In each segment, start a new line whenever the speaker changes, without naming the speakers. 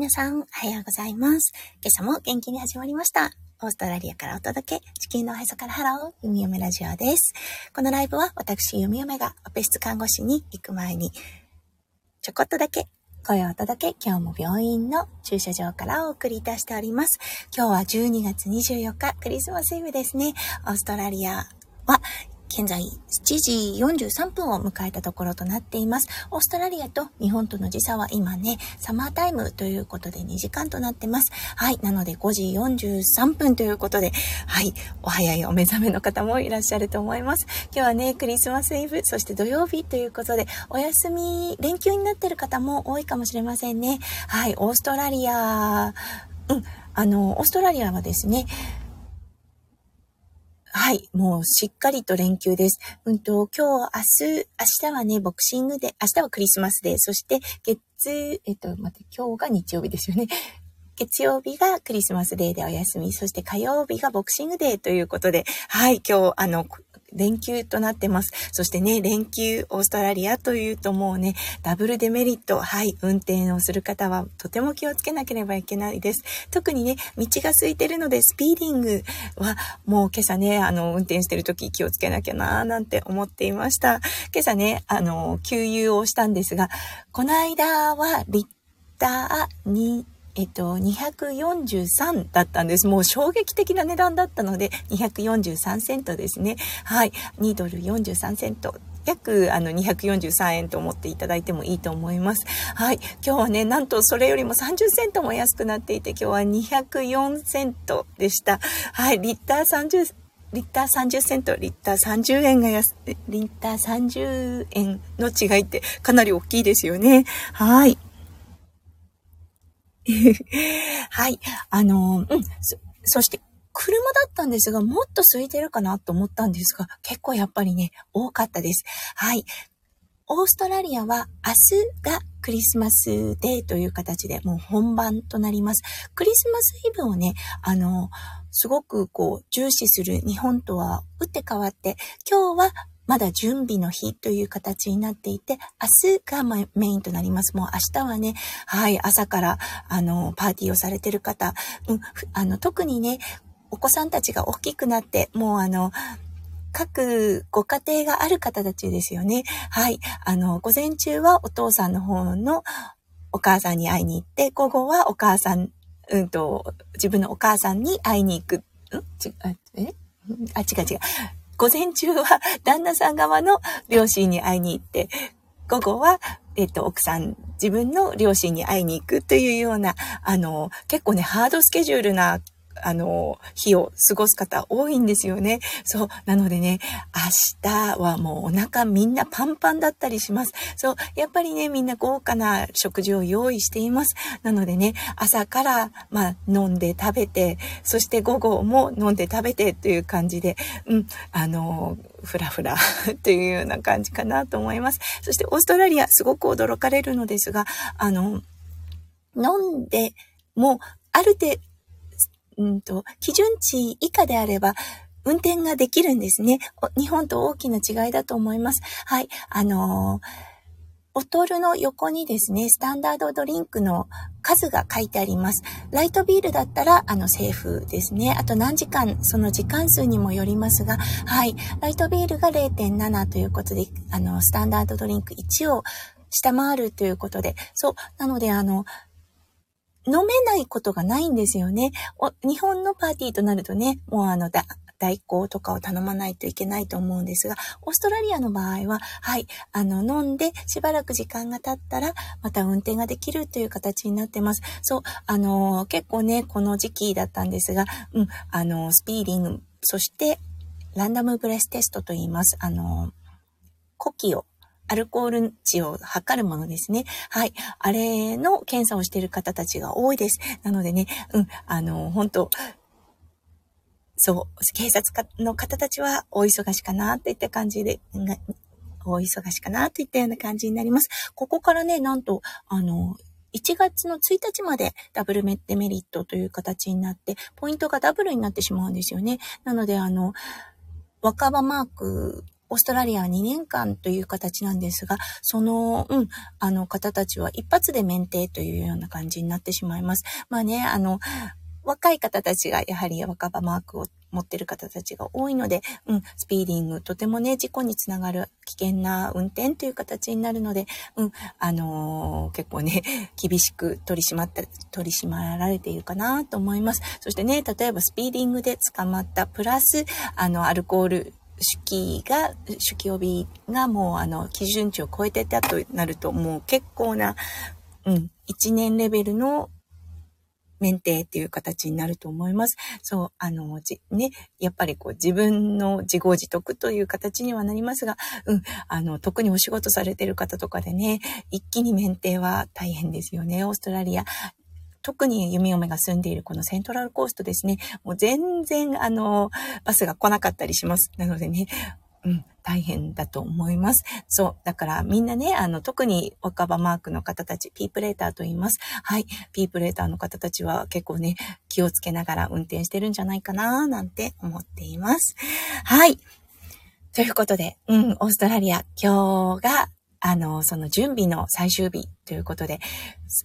皆さん、おはようございます。今朝も元気に始まりました。オーストラリアからお届け、地球のおへそからハロー、弓嫁ラジオです。このライブは私、弓嫁がオペ室看護師に行く前に、ちょこっとだけ声をお届け、今日も病院の駐車場からお送りいたしております。今日は12月24日、クリスマスイブですね。オーストラリアは現在7時43分を迎えたところとなっています。オーストラリアと日本との時差は今ね、サマータイムということで2時間となってます。はい。なので5時43分ということで、はい。お早いお目覚めの方もいらっしゃると思います。今日はね、クリスマスイブ、そして土曜日ということで、お休み、連休になってる方も多いかもしれませんね。はい。オーストラリア、うん。あの、オーストラリアはですね、はい。もうしっかりと連休です。うんと、今日、明日、明日はね、ボクシングで、明日はクリスマスで、そして月、えっと、待って、今日が日曜日ですよね。月曜日がクリスマスデーでお休み、そして火曜日がボクシングデーということで、はい、今日、あの、連休となってます。そしてね、連休、オーストラリアというともうね、ダブルデメリット、はい、運転をする方はとても気をつけなければいけないです。特にね、道が空いてるので、スピーディングはもう今朝ね、あの、運転してる時気をつけなきゃなーなんて思っていました。今朝ね、あの、給油をしたんですが、この間はリッターにえっと、243だったんです。もう衝撃的な値段だったので、243セントですね。はい。2ドル43セント。約あの243円と思っていただいてもいいと思います。はい。今日はね、なんとそれよりも30セントも安くなっていて、今日は204セントでした。はい。リッター30、リッター30セント、リッター30円が安、リッター30円の違いってかなり大きいですよね。はい。はい。あの、うん。そ、そして、車だったんですが、もっと空いてるかなと思ったんですが、結構やっぱりね、多かったです。はい。オーストラリアは明日がクリスマスデーという形でもう本番となります。クリスマスイブをね、あの、すごくこう重視する日本とは打って変わって、今日はまだ準備の日という形になっていて、明日がメインとなります。もう明日はね、はい、朝から、あの、パーティーをされてる方、うん、あの、特にね、お子さんたちが大きくなって、もうあの、各ご家庭がある方たちですよね。はい。あの、午前中はお父さんの方のお母さんに会いに行って、午後はお母さん、うんと、自分のお母さんに会いに行く。ん？ちえ？あ、違う違う。午前中は旦那さん側の両親に会いに行って、午後は、えっと、奥さん、自分の両親に会いに行くというような、あの、結構ね、ハードスケジュールなあの、日を過ごす方多いんですよね。そう。なのでね、明日はもうお腹みんなパンパンだったりします。そう。やっぱりね、みんな豪華な食事を用意しています。なのでね、朝から、まあ、飲んで食べて、そして午後も飲んで食べてという感じで、うん、あの、ふらふら というような感じかなと思います。そしてオーストラリア、すごく驚かれるのですが、あの、飲んでも、ある程度、うんと、基準値以下であれば、運転ができるんですね。日本と大きな違いだと思います。はい。あのー、ボトルの横にですね、スタンダードドリンクの数が書いてあります。ライトビールだったら、あの、セーフですね。あと何時間、その時間数にもよりますが、はい。ライトビールが0.7ということで、あの、スタンダードドリンク1を下回るということで、そう。なので、あの、飲めないことがないんですよね。日本のパーティーとなるとね、もうあの、だ、代行とかを頼まないといけないと思うんですが、オーストラリアの場合は、はい、あの、飲んでしばらく時間が経ったら、また運転ができるという形になってます。そう、あの、結構ね、この時期だったんですが、うん、あの、スピーディング、そして、ランダムブレステストと言います。あの、呼気をアルコール値を測るものですね。はい。あれの検査をしている方たちが多いです。なのでね、うん、あの、本当そう、警察の方たちはお忙しかなといった感じで、お忙しかなといったような感じになります。ここからね、なんと、あの、1月の1日までダブルメデメリットという形になって、ポイントがダブルになってしまうんですよね。なので、あの、若葉マークオーストラリアは2年間という形なんですが、その、うん、あの方たちは一発で免停というような感じになってしまいます。まあね、あの、若い方たちがやはり若葉マークを持ってる方たちが多いので、うん、スピーディング、とてもね、事故につながる危険な運転という形になるので、うん、あのー、結構ね、厳しく取り締まった、取り締まられているかなと思います。そしてね、例えばスピーディングで捕まった、プラス、あの、アルコール、手記が、手記帯がもうあの、基準値を超えてたとなると、もう結構な、うん、1年レベルの免停っていう形になると思います。そう、あの、じ、ね、やっぱりこう自分の自業自得という形にはなりますが、うん、あの、特にお仕事されてる方とかでね、一気に免停は大変ですよね、オーストラリア。特に弓嫁が住んでいるこのセントラルコーストですね。もう全然、あの、バスが来なかったりします。なのでね、うん、大変だと思います。そう。だからみんなね、あの、特に若葉マークの方たち、ピープレーターと言います。はい。ピープレーターの方たちは結構ね、気をつけながら運転してるんじゃないかな、なんて思っています。はい。ということで、うん、オーストラリア、今日があの、その準備の最終日ということで、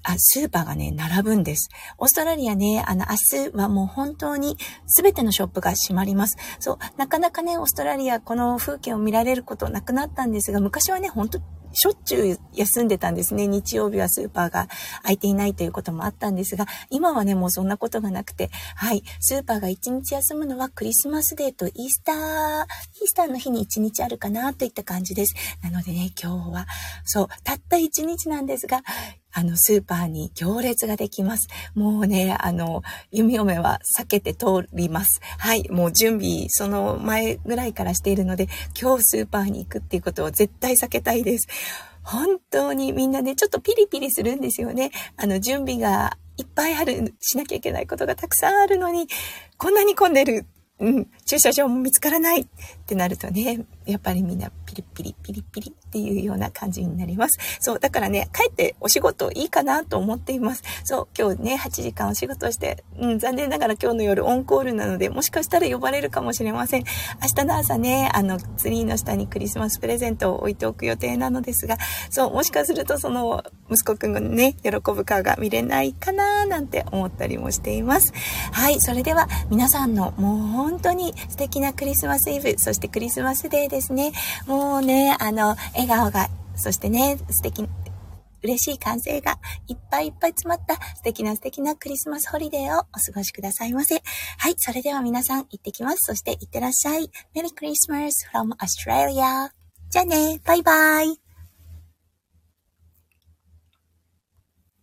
あスーパーがね、並ぶんです。オーストラリアね、あの、明日はもう本当に全てのショップが閉まります。そう、なかなかね、オーストラリアこの風景を見られることなくなったんですが、昔はね、本当しょっちゅう休んでたんですね。日曜日はスーパーが空いていないということもあったんですが、今はね、もうそんなことがなくて、はい、スーパーが1日休むのはクリスマスデーとイースター、イースターの日に1日あるかなといった感じです。なのでね、今日は、そう、たった1日なんですが、あの、スーパーに行列ができます。もうね、あの、弓嫁は避けて通ります。はい、もう準備、その前ぐらいからしているので、今日スーパーに行くっていうことを絶対避けたいです。本当にみんなね、ちょっとピリピリするんですよね。あの、準備がいっぱいある、しなきゃいけないことがたくさんあるのに、こんなに混んでる。うん、駐車場も見つからないってなるとね、やっぱりみんなピリピリピリピリっていうような感じになります。そう、だからね、帰ってお仕事いいかなと思っています。そう、今日ね、8時間お仕事して、うん、残念ながら今日の夜オンコールなので、もしかしたら呼ばれるかもしれません。明日の朝ね、あの、ツリーの下にクリスマスプレゼントを置いておく予定なのですが、そう、もしかするとその、息子くんがね、喜ぶ顔が見れないかななんて思ったりもしています。はい、それでは皆さんのもう本当に素敵なクリスマスイブ、そしてクリスマスデーですね。もううね、あの、笑顔が、そしてね、素敵、嬉しい歓声がいっぱいいっぱい詰まった素敵な素敵なクリスマスホリデーをお過ごしくださいませ。はい、それでは皆さん行ってきます。そして行ってらっしゃい。メリークリスマス from Australia. じゃあね、バイバイ。